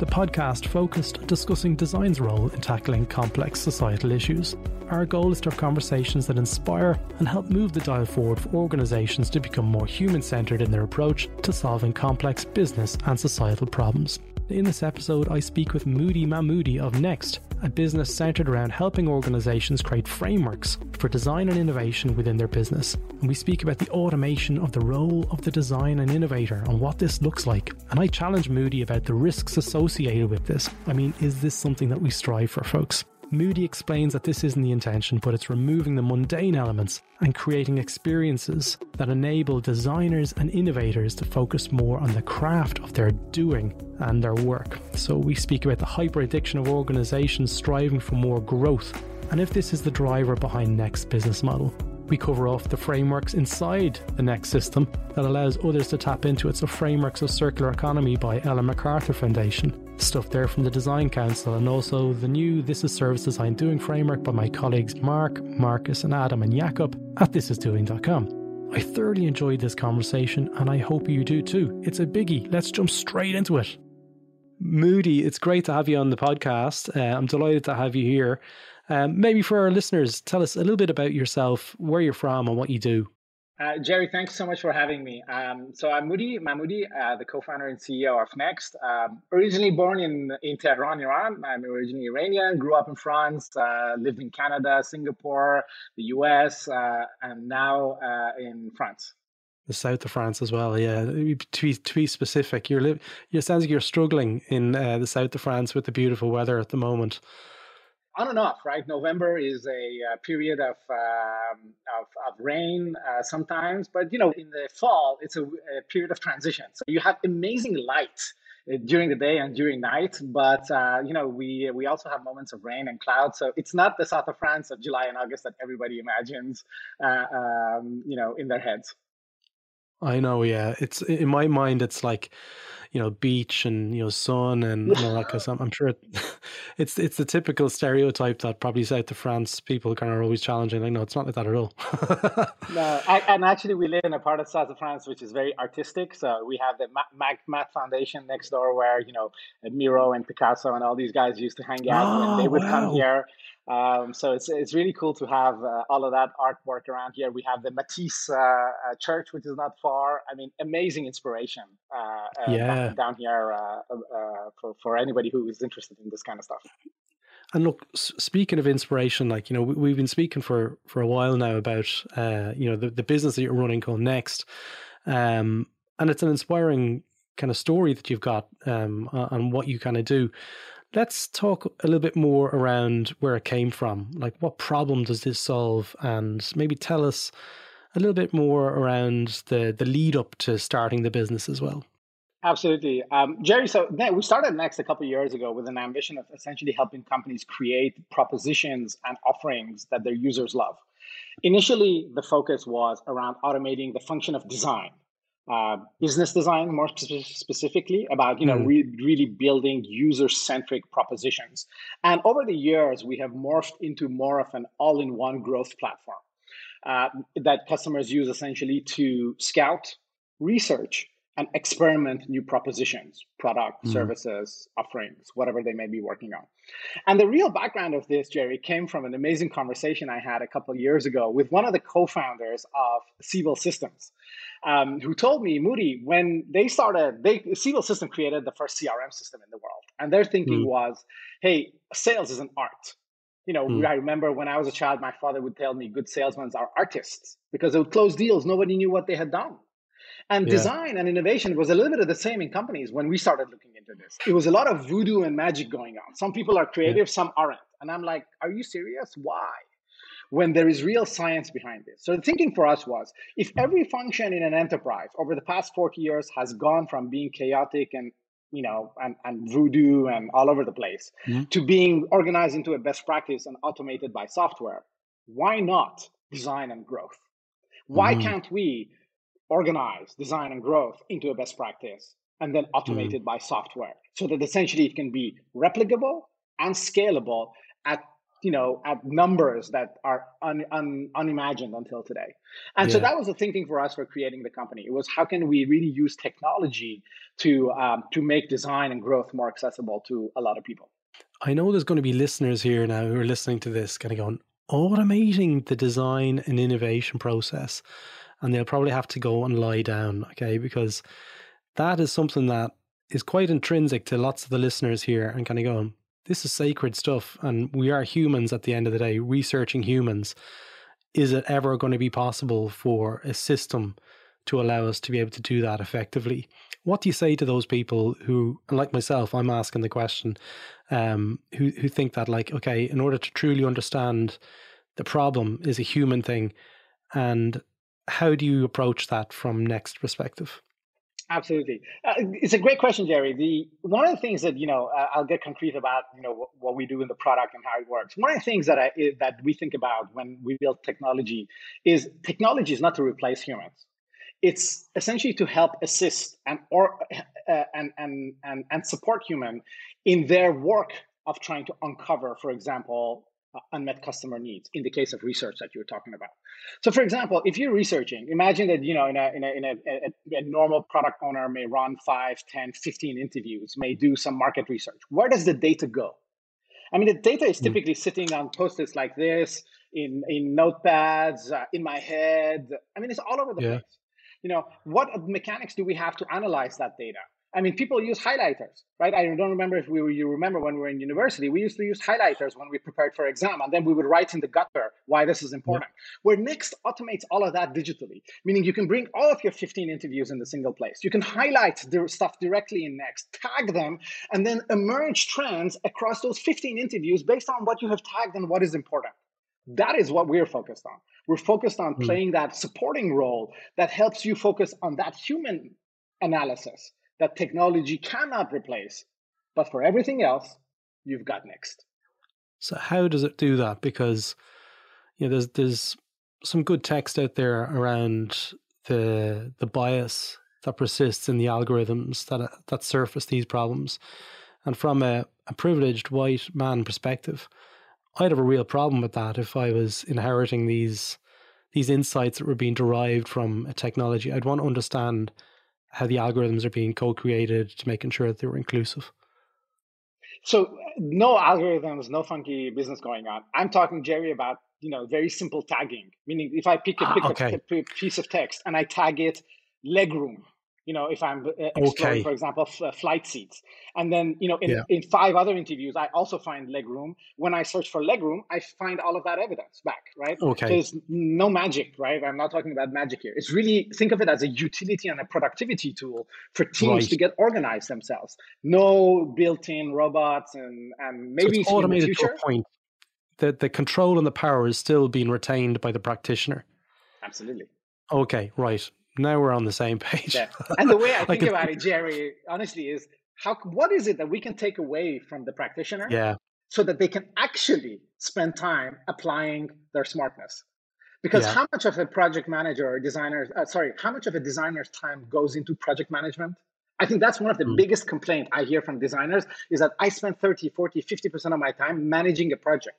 The podcast focused on discussing design's role in tackling complex societal issues. Our goal is to have conversations that inspire and help move the dial forward for organisations to become more human centred in their approach to solving complex business and societal problems. In this episode, I speak with Moodi Mahmoudi of Next, a business centered around helping organizations create frameworks for design and innovation within their business. And we speak about the automation of the role of the design and innovator and what this looks like. And I challenge Moodi about the risks associated with this. I mean, is this something that we strive for, folks? Moodi explains that this isn't the intention, but it's removing the mundane elements and creating experiences that enable designers and innovators to focus more on the craft of their doing and their work. So, we speak about the hyper addiction of organizations striving for more growth and if this is the driver behind Next business model. We cover off the frameworks inside the Next system that allows others to tap into it. So, Frameworks of Circular Economy by Ellen MacArthur Foundation, stuff there from the Design Council, and also the new This is Service Design Doing framework by my colleagues Marc, Markus, and Adam and Jakob at thisisdoing.com. I thoroughly enjoyed this conversation, and I hope you do too. It's a biggie. Let's jump straight into it. Moodi, it's great to have you on the podcast. Uh, I'm delighted to have you here. Um, maybe for our listeners, tell us a little bit about yourself, where you're from, and what you do. Uh, Jerry, thanks so much for having me. Um, so I'm Moodi Mahmoudi, uh, the co-founder and CEO of Next. Um, originally born in, in Tehran, Iran. I'm originally Iranian, grew up in France, uh, lived in Canada, Singapore, the US, uh, and now uh, in France. The south of France as well, yeah. To be, to be specific, you're li- it sounds like you're struggling in uh, the south of France with the beautiful weather at the moment on and off, right? November is a, uh, period of, um, of, of rain uh, sometimes, but you know, in the fall, it's a, a, period of transition. So you have amazing light uh, during the day and during night, but uh, you know, we we also have moments of rain and clouds. So it's not the south of France of July and August that everybody imagines, uh, um, you know, in their heads. I know, yeah. It's in my mind, it's like you know beach and you know sun and all that like I'm, I'm sure it, it's it's the typical stereotype that probably south of France people kind of are always challenging. Like no, it's not like that at all. no, I, and actually we live in a part of south of France which is very artistic. So we have the Maeght Foundation next door where you know Miro and Picasso and all these guys used to hang out oh, when they would wow. come here. Um, so it's it's really cool to have uh, all of that artwork around here. We have the Matisse uh, uh, Church, which is not far. I mean, amazing inspiration. Uh, uh, yeah. Down here uh, for for anybody who is interested in this kind of stuff. And look, speaking of inspiration, like you know, we, have been speaking for for a while now about you know the the business that you're running called Next, um, and it's an inspiring kind of story that you've got um, on what you kind of do. Let's talk a little bit more around where it came from. Like, what problem does this solve? And maybe tell us a little bit more around the, the lead up to starting the business as well. Absolutely. Um, Jerry, so we started Next a couple years ago with an ambition of essentially helping companies create propositions and offerings that their users love. Initially, the focus was around automating the function of design uh, business design more specifically about you know mm. re- really building user centric propositions and over the years we have morphed into more of an all-in-one growth platform uh, that customers use essentially to scout research and experiment new propositions, product, mm. services, offerings, whatever they may be working on. And the real background of this, Jerry, came from an amazing conversation I had a couple of years ago with one of the co-founders of Siebel Systems, um, who told me, Moodi, when they started, they Siebel System created the first CRM system in the world, and their thinking mm. was, hey, sales is an art. You know, mm. I remember when I was a child, my father would tell me good salesmen are artists because they would close deals. Nobody knew what they had done. And yeah. design and innovation was a little bit of the same in companies when we started looking into this. It was a lot of voodoo and magic going on. Some people are creative, yeah. some aren't. And I'm like, are you serious? Why? When there is real science behind this. So the thinking for us was if every function in an enterprise over the past 40 years has gone from being chaotic and you know, and, and voodoo and all over the place mm-hmm. to being organized into a best practice and automated by software, why not design and growth? Why mm-hmm. can't we organize design and growth into a best practice and then automate mm. it by software so that essentially it can be replicable and scalable at you know at numbers that are un, un, unimagined until today and yeah. so that was the thinking for us for creating the company it was how can we really use technology to um, to make design and growth more accessible to a lot of people i know there's going to be listeners here now who are listening to this kind of going automating the design and innovation process and they'll probably have to go and lie down, okay? Because that is something that is quite intrinsic to lots of the listeners here and kind of going, this is sacred stuff. And we are humans at the end of the day, researching humans. Is it ever going to be possible for a system to allow us to be able to do that effectively? What do you say to those people who, like myself, I'm asking the question, um, who who think that like, okay, in order to truly understand the problem is a human thing, and how do you approach that from next perspective? Absolutely, uh, it's a great question, Jerry. The one of the things that you know uh, I'll get concrete about you know what, what, we do in the product and how it works. One of the things that I that we think about when we build technology is technology is not to replace humans. It's essentially to help assist and or uh, and, and and and support human in their work of trying to uncover, for example, uh, unmet customer needs in the case of research that you were talking about. So, for example, if you're researching, imagine that you know in a, in a, in a, a, a normal product owner may run 5, 10, 15 interviews, may do some market research. Where does the data go? I mean, the data is hmm. typically sitting on post-its like this, in in notepads, uh, in my head. I mean, it's all over the yeah. place. You know, what mechanics do we have to analyze that data? I mean, people use highlighters, right? I don't remember if we were, you remember when we were in university, we used to use highlighters when we prepared for exam, and then we would write in the gutter why this is important. Yeah. Where Next automates all of that digitally, meaning you can bring all of your 15 interviews in the single place. You can highlight the stuff directly in Next, tag them, and then emerge trends across those 15 interviews based on what you have tagged and what is important. That is what we're focused on. We're focused on mm. playing that supporting role that helps you focus on that human analysis that technology cannot replace. But for everything else, you've got next. So how does it do that? Because you know, there's there's some good text out there around the the bias that persists in the algorithms that that surface these problems. And from a, a privileged white man perspective, I'd have a real problem with that if I was inheriting these these insights that were being derived from a technology. I'd want to understand how the algorithms are being co-created to making sure that they were inclusive? So no algorithms, no funky business going on. I'm talking Jerry about you know very simple tagging, meaning if I pick a, pick ah, okay. a, a piece of text and I tag it legroom, you know, if I'm uh, exploring, okay. for example, f- uh, flight seats. And then, you know, in, yeah. in five other interviews, I also find legroom. When I search for legroom, I find all of that evidence back, right? Okay. So there's no magic, right? I'm not talking about magic here. It's really, think of it as a utility and a productivity tool for teams right. to get organized themselves. No built-in robots and, and maybe so automated in the future. To a point. The, the control and the power is still being retained by the practitioner. Absolutely. Okay, right now we're on the same page. Yeah. And the way I think about it, Jerry, honestly, is how what is it that we can take away from the practitioner? Yeah. So that they can actually spend time applying their smartness. Because yeah. how much of a project manager or designer, uh, sorry, how much of a designer's time goes into project management? I think that's one of the mm. biggest complaints I hear from designers is that I spend 30, 40, 50% of my time managing a project.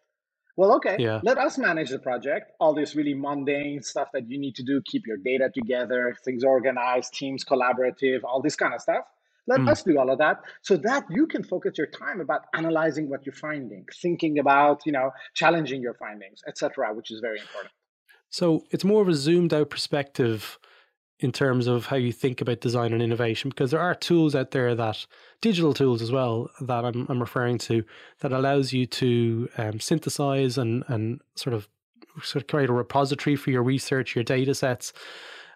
Well, okay, yeah. let us manage the project. All this really mundane stuff that you need to do, keep your data together, things organized, teams collaborative, all this kind of stuff. Let mm. us do all of that so that you can focus your time about analyzing what you're finding, thinking about, you know, challenging your findings, etc., which is very important. So it's more of a zoomed out perspective in terms of how you think about design and innovation because there are tools out there that digital tools as well that I'm, I'm referring to that allows you to um, synthesize and and sort of sort of create a repository for your research, your data sets,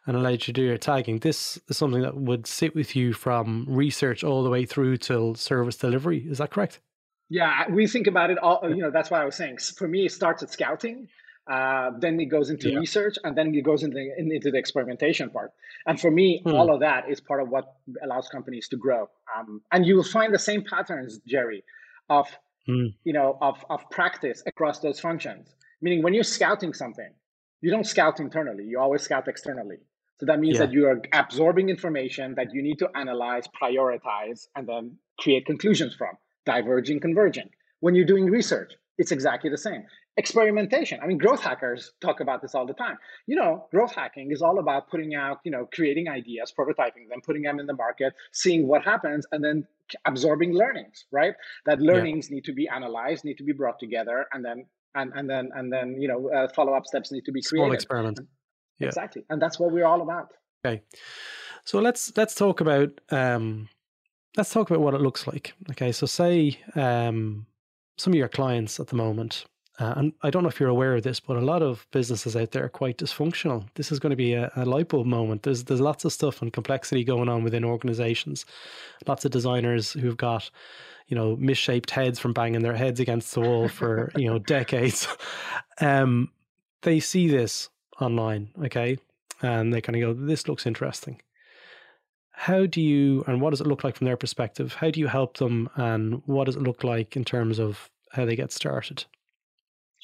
and allow you to do your tagging. This is something that would sit with you from research all the way through till service delivery. Is that correct? Yeah, we think about it all. You know, that's why I was saying. For me, it starts at scouting. Uh, then it goes into yeah. research, and then it goes into the, into the experimentation part. And for me, hmm. all of that is part of what allows companies to grow. Um, and you will find the same patterns, Jerry, of hmm. you know of of practice across those functions. Meaning, when you're scouting something, you don't scout internally; you always scout externally. So that means yeah. that you are absorbing information that you need to analyze, prioritize, and then create conclusions from, diverging, converging. When you're doing research, it's exactly the same. Experimentation. I mean, growth hackers talk about this all the time. You know, growth hacking is all about putting out, you know, creating ideas, prototyping them, putting them in the market, seeing what happens, and then absorbing learnings, right? That learnings yeah. need to be analyzed, need to be brought together, and then and and then and then you know uh, follow up steps need to be created. Small experiment. Yeah. Exactly, and that's what we're all about. Okay, so let's let's talk about um, let's talk about what it looks like. Okay, so say um, some of your clients at the moment, uh, and I don't know if you're aware of this, but a lot of businesses out there are quite dysfunctional. This is going to be a, a light bulb moment. There's there's lots of stuff and complexity going on within organizations. Lots of designers who've got you know misshaped heads from banging their heads against the wall for you know decades. Um, they see this online, okay? And they kind of go, this looks interesting. How do you, and what does it look like from their perspective? How do you help them, and what does it look like in terms of how they get started?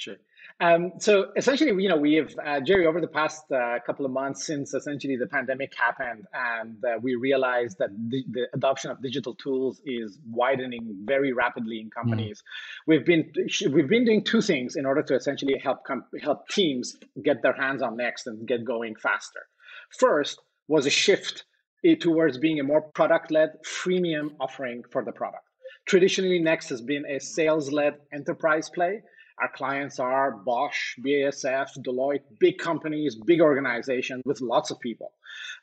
Sure. Um, so essentially, you know, we have uh, Jerry over the past uh, couple of months since essentially the pandemic happened, and uh, we realized that the, the, adoption of digital tools is widening very rapidly in companies. Mm. We've been we've been doing two things in order to essentially help com- help teams get their hands on Next and get going faster. First was a shift eh, towards being a more product-led freemium offering for the product. Traditionally, Next has been a sales-led enterprise play our clients are Bosch, BASF, Deloitte, big companies, big organizations with lots of people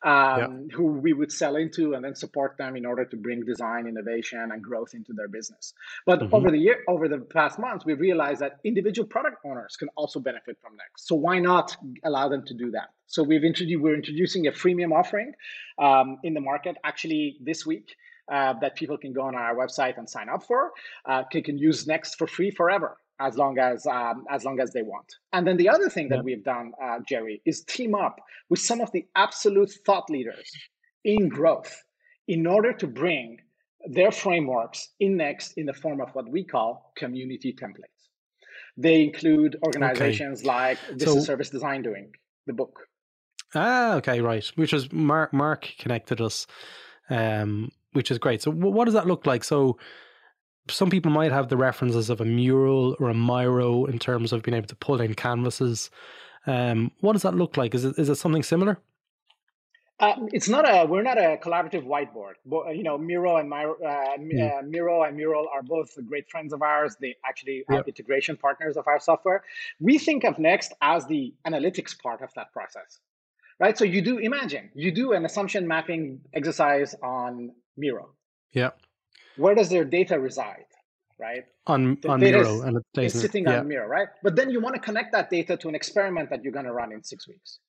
um, who we would sell into and then support them in order to bring design, innovation, and growth into their business. But mm-hmm. over the year, over the past months, we realized that individual product owners can also benefit from Next. So why not allow them to do that? So we've introduced we're introducing a freemium offering um, in the market actually this week. Uh, that people can go on our website and sign up for. Uh, they can use Next for free forever as long as um, as long as they want. And then the other thing that yeah. we've done, uh, Jerry, is team up with some of the absolute thought leaders in growth in order to bring their frameworks in next in the form of what we call community templates. They include organizations okay. like This so, is Service Design Doing, the book. Ah, okay, right. Which is Marc. Marc connected us, um, which is great. So, what does that look like? So, some people might have the references of a mural or a Miro in terms of being able to pull in canvases. Um, what does that look like? Is it is it something similar? Uh, it's not a. We're not a collaborative whiteboard. But, you know, Miro and Miro, uh, mm. uh, Miro and Mural are both great friends of ours. They actually are yep. integration partners of our software. We think of Next as the analytics part of that process, right? So you do imagine you do an assumption mapping exercise on Miro. Yeah where does their data reside, right? On the on Miro, and it's sitting yeah. on Miro, right? But then you want to connect that data to an experiment that you're going to run in six weeks.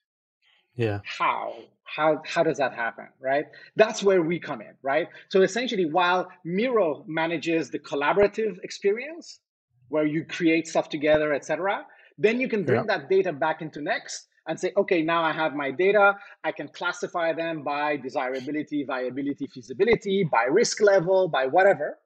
Yeah. How? How how does that happen, right? That's where we come in, right? So essentially, while Miro manages the collaborative experience, where you create stuff together, etc., then you can bring yeah. that data back into Next and say, okay, now I have my data. I can classify them by desirability, viability, feasibility, by risk level, by whatever.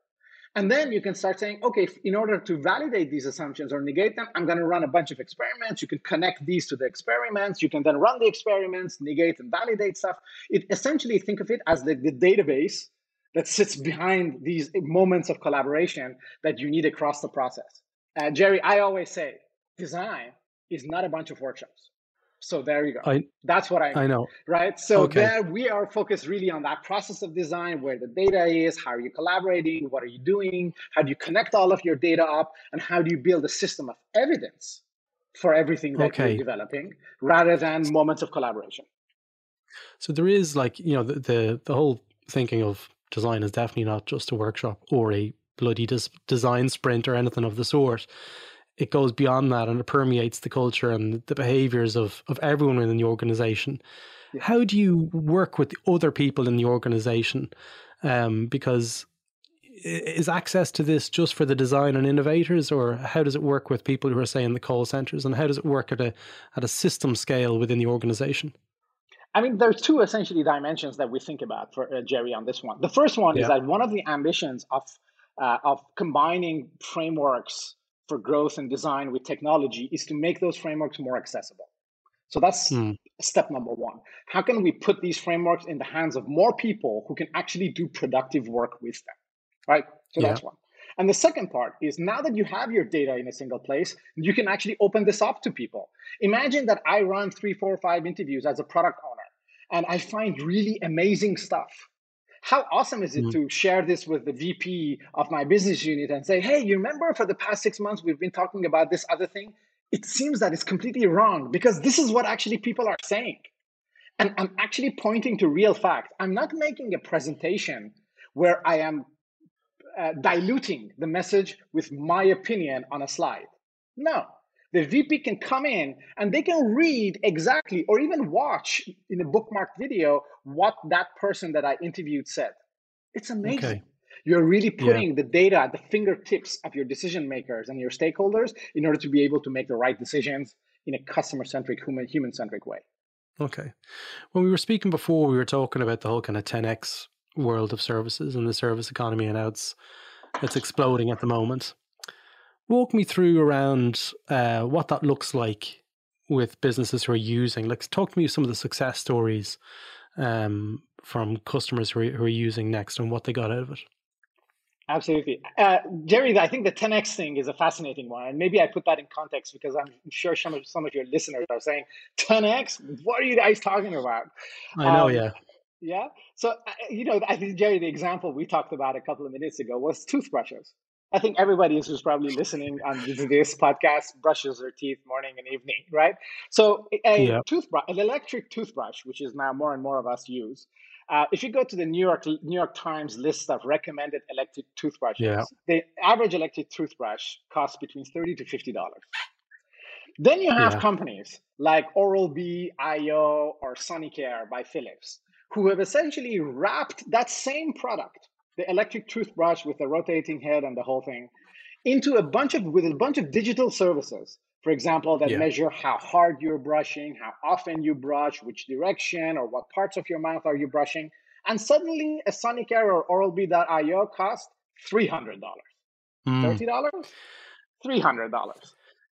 And then you can start saying, okay, in order to validate these assumptions or negate them, I'm going to run a bunch of experiments. You can connect these to the experiments. You can then run the experiments, negate and validate stuff. It essentially think of it as the, the database that sits behind these moments of collaboration that you need across the process. Uh, Jerry, I always say design is not a bunch of workshops. So there you go. I, That's what I I know. Right. So okay. there we are focused really on that process of design, where the data is, how are you collaborating, what are you doing, how do you connect all of your data up, and how do you build a system of evidence for everything that okay. you're developing, rather than moments of collaboration. So there is like you know the the, the whole thinking of design is definitely not just a workshop or a bloody des- design sprint or anything of the sort. It goes beyond that and it permeates the culture and the behaviors of of everyone within the organization. Yeah. How do you work with the other people in the organization? Um, because is access to this just for the design and innovators, or how does it work with people who are say in the call centers, and how does it work at a at a system scale within the organization? I mean, there's two essentially dimensions that we think about for uh, Jerry on this one. The first one yeah. is that one of the ambitions of uh, of combining frameworks for growth and design with technology is to make those frameworks more accessible. So that's mm. step number one. How can we put these frameworks in the hands of more people who can actually do productive work with them? right? So yeah. that's one. And the second part is now that you have your data in a single place, you can actually open this up to people. Imagine that I run three, four, five interviews as a product owner and I find really amazing stuff. How awesome is it mm-hmm. to share this with the VP of my business unit and say, hey, you remember for the past six months we've been talking about this other thing? It seems that it's completely wrong because this is what actually people are saying. And I'm actually pointing to real fact. I'm not making a presentation where I am uh, diluting the message with my opinion on a slide. No, the VP can come in and they can read exactly or even watch in a bookmarked video what that person that I interviewed said. It's amazing. Okay. You're really putting yeah. the data at the fingertips of your decision makers and your stakeholders in order to be able to make the right decisions in a customer centric, human centric way. Okay. When we were speaking before, we were talking about the whole kind of 10x world of services and the service economy and how it's it's exploding at the moment. Walk me through around uh, what that looks like with businesses who are using. Like, talk to me some of the success stories um, from customers who are, who are using Next and what they got out of it. Absolutely. Uh, Jerry, I think the 10x thing is a fascinating one. And maybe I put that in context because I'm sure some of, some of your listeners are saying, 10x? What are you guys talking about? I know, um, yeah. Yeah. So, uh, you know, I think, Jerry, the example we talked about a couple of minutes ago was toothbrushes. I think everybody who's probably listening on this podcast brushes their teeth morning and evening, right? So, a yeah. toothbrush, an electric toothbrush, which is now more and more of us use. Uh, if you go to the New York New York Times list of recommended electric toothbrushes, yeah. the average electric toothbrush costs between thirty to fifty dollars. Then you have yeah. companies like Oral B, IO, or Sonicare by Philips who have essentially wrapped that same product, the electric toothbrush with the rotating head and the whole thing, into a bunch of with a bunch of digital services. For example, that yeah. measure how hard you're brushing, how often you brush, which direction or what parts of your mouth are you brushing. And suddenly a Sonicare or Oral-B.io cost $300. Mm. $30? $300.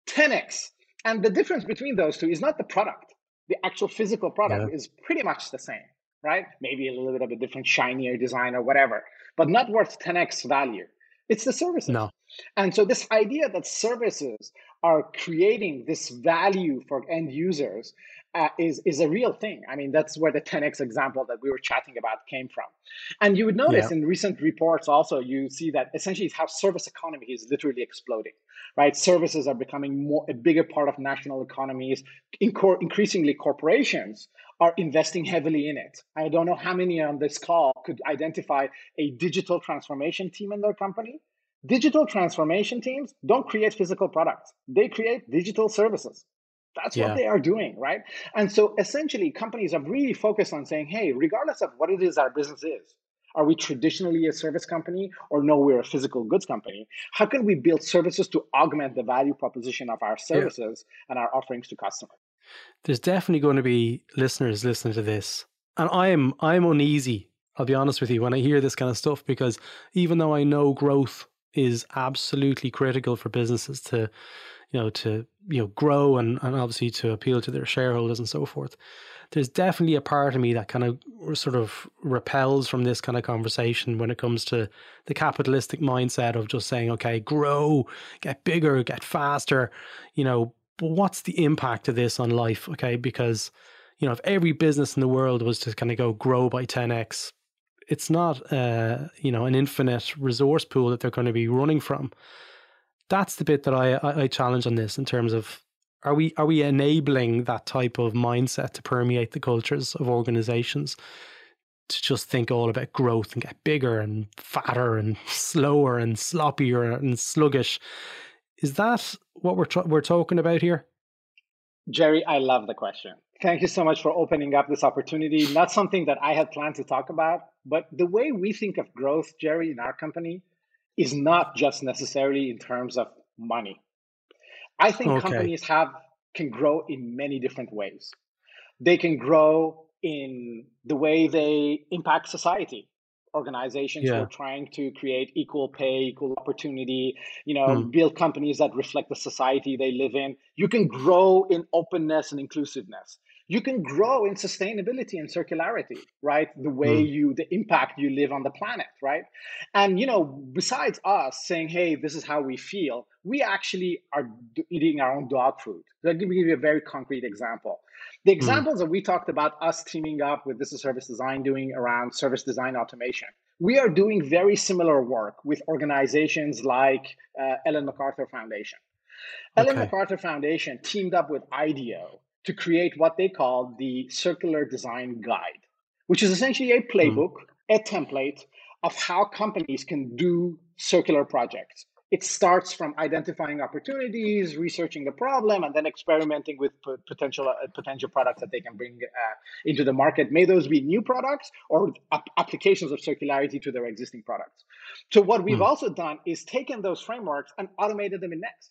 10x. And the difference between those two is not the product. The actual physical product yeah. is pretty much the same right? Maybe a little bit of a different, shinier design or whatever, but not worth 10x value. It's the services. No. And so this idea that services are creating this value for end users uh, is is a real thing. I mean, that's where the 10x example that we were chatting about came from. And you would notice yeah. in recent reports also, you see that essentially how service economy is literally exploding, right? Services are becoming more a bigger part of national economies. increasingly, corporations are investing heavily in it. I don't know how many on this call could identify a digital transformation team in their company. Digital transformation teams don't create physical products; they create digital services. That's yeah. what they are doing, right? And so essentially, companies have really focused on saying, hey, regardless of what it is our business is, are we traditionally a service company or no, we're a physical goods company? How can we build services to augment the value proposition of our services yeah. and our offerings to customers? There's definitely going to be listeners listening to this. And I'm I'm uneasy, I'll be honest with you, when I hear this kind of stuff, because even though I know growth is absolutely critical for businesses to you know, to you know grow and, and obviously to appeal to their shareholders and so forth. There's definitely a part of me that kind of sort of repels from this kind of conversation when it comes to the capitalistic mindset of just saying, okay, grow, get bigger, get faster, you know. But what's the impact of this on life? Okay, because you know, if every business in the world was to kind of go grow by 10x, it's not uh, you know an infinite resource pool that they're going to be running from that's the bit that I, I, I challenge on this in terms of are we are we enabling that type of mindset to permeate the cultures of organizations to just think all about growth and get bigger and fatter and slower and sloppier and sluggish is that what we're we're talking about here jerry i love the question thank you so much for opening up this opportunity not something that i had planned to talk about but the way we think of growth jerry in our company is not just necessarily in terms of money I think okay. companies have can grow in many different ways. They can grow in the way they impact society. Organizations yeah. who are trying to create equal pay, equal opportunity, you know, mm. build companies that reflect the society they live in. You can grow in openness and inclusiveness you can grow in sustainability and circularity right the way mm. you the impact you live on the planet right and you know besides us saying hey this is how we feel we actually are eating our own dog food let me give you a very concrete example the hmm. examples mm. that we talked about us teaming up with this is service design doing around service design automation we are doing very similar work with organizations like uh, ellen macarthur foundation okay. ellen macarthur foundation teamed up with ideo to create what they call the circular design guide, which is essentially a playbook, mm. a template of how companies can do circular projects. It starts from identifying opportunities, researching the problem, and then experimenting with p- potential uh, potential products that they can bring uh, into the market. May those be new products or ap- applications of circularity to their existing products. So what we've mm. also done is taken those frameworks and automated them in Next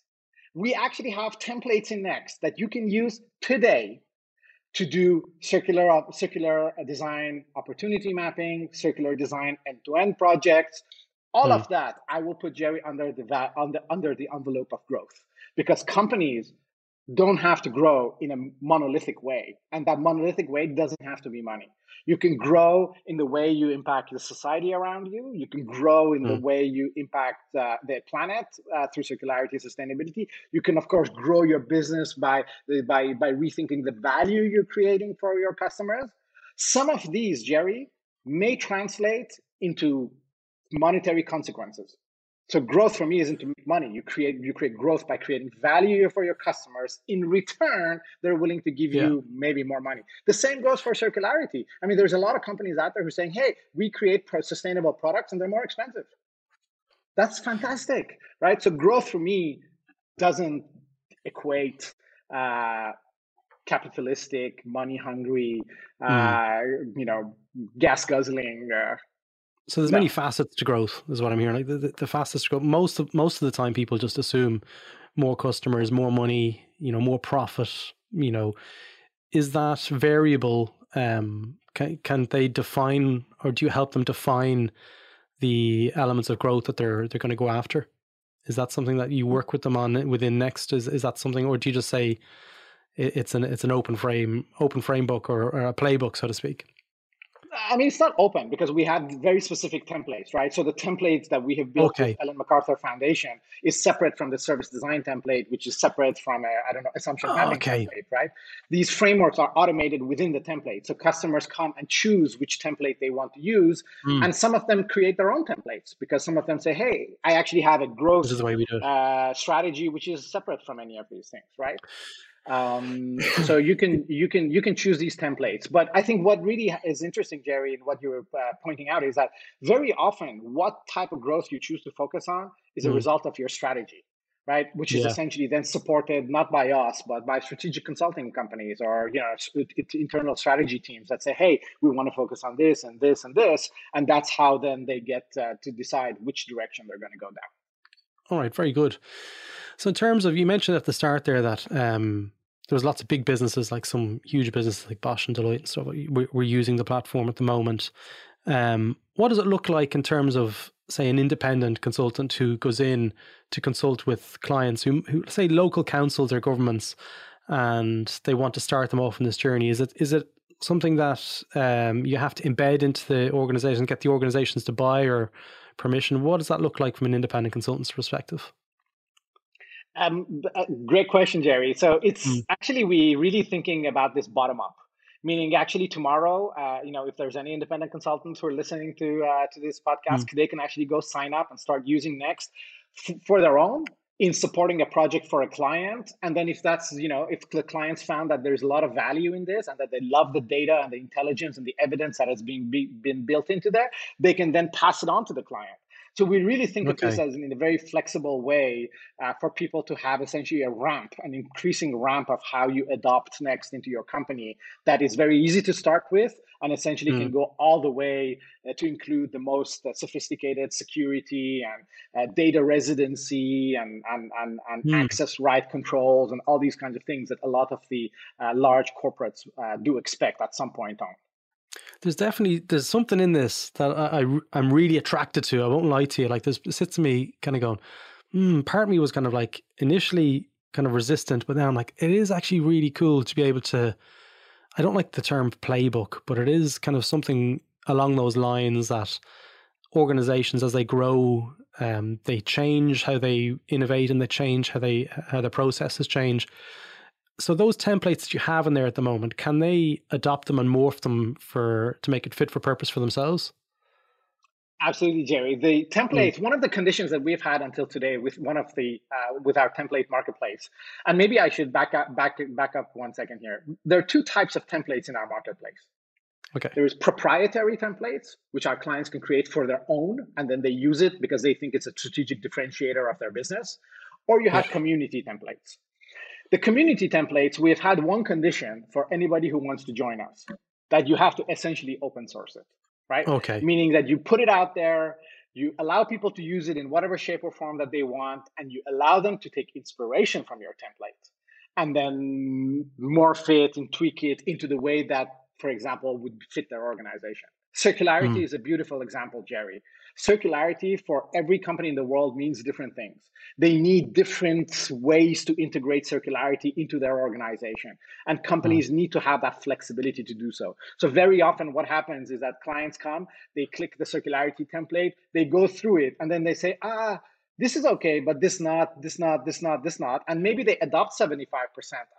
we actually have templates in Next that you can use today to do circular circular design opportunity mapping, circular design end-to-end projects. All of hmm. that I will put Jerry under the under under the envelope of growth because companies don't have to grow in a monolithic way, and that monolithic way doesn't have to be money. You can grow in the way you impact the society around you. You can grow in mm. the hmm. way you impact uh, the planet uh, through circularity and sustainability. You can, of course, grow your business by, by, by rethinking the value you're creating for your customers. Some of these, Jerry, may translate into monetary consequences. So growth for me isn't to make money. You create you create growth by creating value for your customers. In return, they're willing to give yeah. you maybe more money. The same goes for circularity. I mean, there's a lot of companies out there who are saying, "Hey, we create sustainable products and they're more expensive." That's fantastic, right? So growth for me doesn't equate uh, capitalistic, money hungry, mm. uh, you know, gas guzzling uh, so there's no. many facets to growth, is what I'm hearing. Like the, the, the fastest growth, most of most of the time, people just assume more customers, more money, you know, more profit. You know, is that variable? Um, can can they define, or do you help them define the elements of growth that they're they're going to go after? Is that something that you work with them on within Next? Is is that something, or do you just say it's an it's an open frame open frame book or, or a playbook, so to speak? I mean, it's not open because we have very specific templates, right? So the templates that we have built okay. with Ellen MacArthur Foundation is separate from the service design template, which is separate from a I don't know assumption oh, okay. template, right? These frameworks are automated within the template, so customers come and choose which template they want to use, mm. and some of them create their own templates because some of them say, "Hey, I actually have a growth this is the way we do it. Uh, strategy which is separate from any of these things," right? Um, so you can you can you can choose these templates but i think what really is interesting jerry and what you were uh, pointing out is that very often what type of growth you choose to focus on is a mm. result of your strategy right which is yeah. essentially then supported not by us but by strategic consulting companies or you know internal strategy teams that say hey we want to focus on this and this and this and that's how then they get uh, to decide which direction they're going to go down all right very good so in terms of you mentioned at the start there that um, there was lots of big businesses, like some huge businesses like Bosch and Deloitte and stuff. We're, using the platform at the moment. Um, what does it look like in terms of, say, an independent consultant who goes in to consult with clients who, who say, local councils or governments, and they want to start them off in this journey? Is it is it something that um, you have to embed into the organization, get the organizations to buy or permission? What does that look like from an independent consultant's perspective? Um, uh, great question, Jerry. So it's mm. actually we really thinking about this bottom up, meaning actually tomorrow, uh, you know, if there's any independent consultants who are listening to uh, to this podcast, mm. they can actually go sign up and start using Next f- for their own. in supporting a project for a client and then if that's you know if the clients found that there's a lot of value in this and that they love the data and the intelligence and the evidence that has been be, been built into there they can then pass it on to the client so we really think okay. of this as in a very flexible way uh, for people to have essentially a ramp, an increasing ramp of how you adopt next into your company that is very easy to start with and essentially mm. can go all the way uh, to include the most uh, sophisticated security and uh, data residency and, and, and, and mm. access right controls and all these kinds of things that a lot of the uh, large corporates uh, do expect at some point on there's definitely there's something in this that I, I am really attracted to. I won't lie to you. Like this sits to me kind of going, hmm, part of me was kind of like initially kind of resistant, but now I'm like, it is actually really cool to be able to. I don't like the term playbook, but it is kind of something along those lines that organizations as they grow, um, they change how they innovate and they change how they how the processes change so those templates that you have in there at the moment, can they adopt them and morph them for to make it fit for purpose for themselves? Absolutely, Jerry. The templates, mm. one of the conditions that we've had until today with one of the uh, with our template marketplace, and maybe I should back up back back up one second here. There are two types of templates in our marketplace. Okay. There is proprietary templates, which our clients can create for their own, and then they use it because they think it's a strategic differentiator of their business. Or you have yeah. community templates. The community templates, we have had one condition for anybody who wants to join us that you have to essentially open source it, right? Okay. Meaning that you put it out there, you allow people to use it in whatever shape or form that they want, and you allow them to take inspiration from your template and then morph it and tweak it into the way that, for example, would fit their organization. Circularity mm. is a beautiful example, Jerry. Circularity for every company in the world means different things. They need different ways to integrate circularity into their organization. And companies mm. need to have that flexibility to do so. So, very often, what happens is that clients come, they click the circularity template, they go through it, and then they say, ah, this is okay, but this not, this not, this not, this not. And maybe they adopt 75%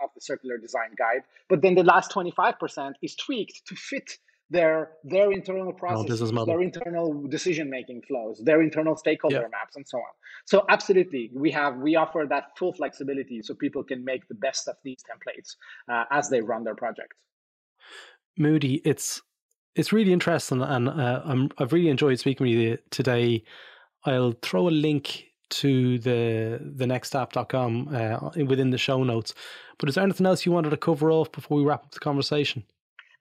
of the circular design guide, but then the last 25% is tweaked to fit their their internal processes, no, their internal decision making flows, their internal stakeholder yeah. maps, and so on. So absolutely, we have we offer that full flexibility so people can make the best of these templates uh, as they run their projects. Moodi, it's it's really interesting, and uh, I'm, I've really enjoyed speaking with you today. I'll throw a link to the the nextapp.com uh, within the show notes. But is there anything else you wanted to cover off before we wrap up the conversation?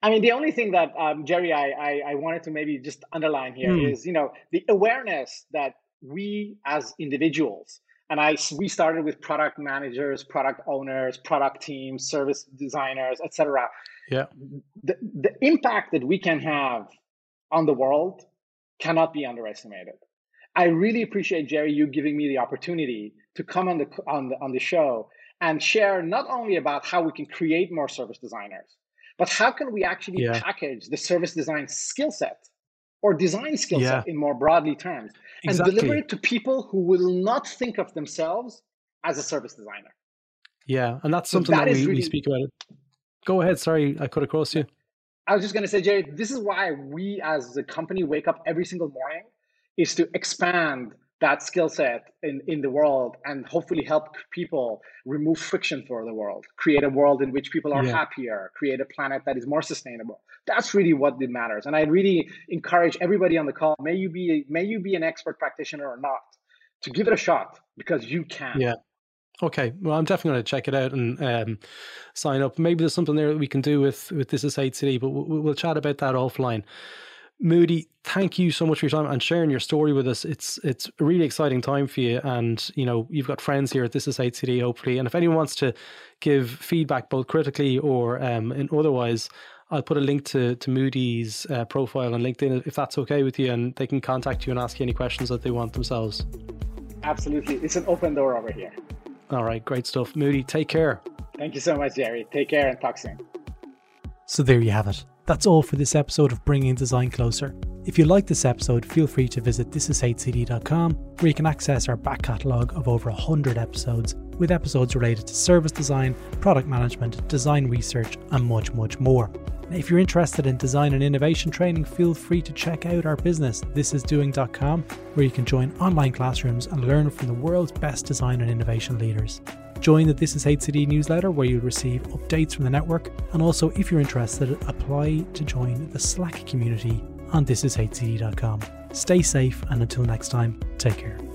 I mean, the only thing that um, Jerry, I, I, I wanted to maybe just underline here mm. is, you know, the awareness that we as individuals, and I we started with product managers, product owners, product teams, service designers, etc. Yeah, the the impact that we can have on the world cannot be underestimated. I really appreciate Jerry you giving me the opportunity to come on the on the on the show and share not only about how we can create more service designers but how can we actually yeah. package the service design skill set or design skill yeah. set in more broadly terms and exactly. deliver it to people who will not think of themselves as a service designer? Yeah, and that's something so that, that we, really, we speak about. It. Go ahead. Sorry, I cut across you. I was just going to say, Jerry, this is why we as a company wake up every single morning is to expand that skill set in, in the world and hopefully help people remove friction for the world, create a world in which people are yeah. happier, create a planet that is more sustainable. That's really what it matters. And I really encourage everybody on the call, may you be may you be an expert practitioner or not, to give it a shot because you can. Yeah. Okay, well, I'm definitely going to check it out and um, sign up. Maybe there's something there that we can do with with this is HCD, but we'll, we'll chat about that offline. Moodi, thank you so much for your time and sharing your story with us. It's it's a really exciting time for you, and you know you've got friends here at This Is HCD, hopefully. And if anyone wants to give feedback, both critically or um, in otherwise, I'll put a link to to Moodi's uh, profile on LinkedIn if that's okay with you, and they can contact you and ask you any questions that they want themselves. Absolutely, it's an open door over here. All right, great stuff, Moodi. Take care. Thank you so much, Jerry. Take care and talk soon. So there you have it. That's all for this episode of Bringing Design Closer. If you like this episode, feel free to visit thisishcd.com where you can access our back catalogue of over 100 episodes with episodes related to service design, product management, design research, and much, much more. If you're interested in design and innovation training, feel free to check out our business, thisisdoing.com, where you can join online classrooms and learn from the world's best design and innovation leaders. Join the This Is HCD newsletter where you'll receive updates from the network, and also, if you're interested, apply to join the Slack community on thisishcd.com. Stay safe, and until next time, take care.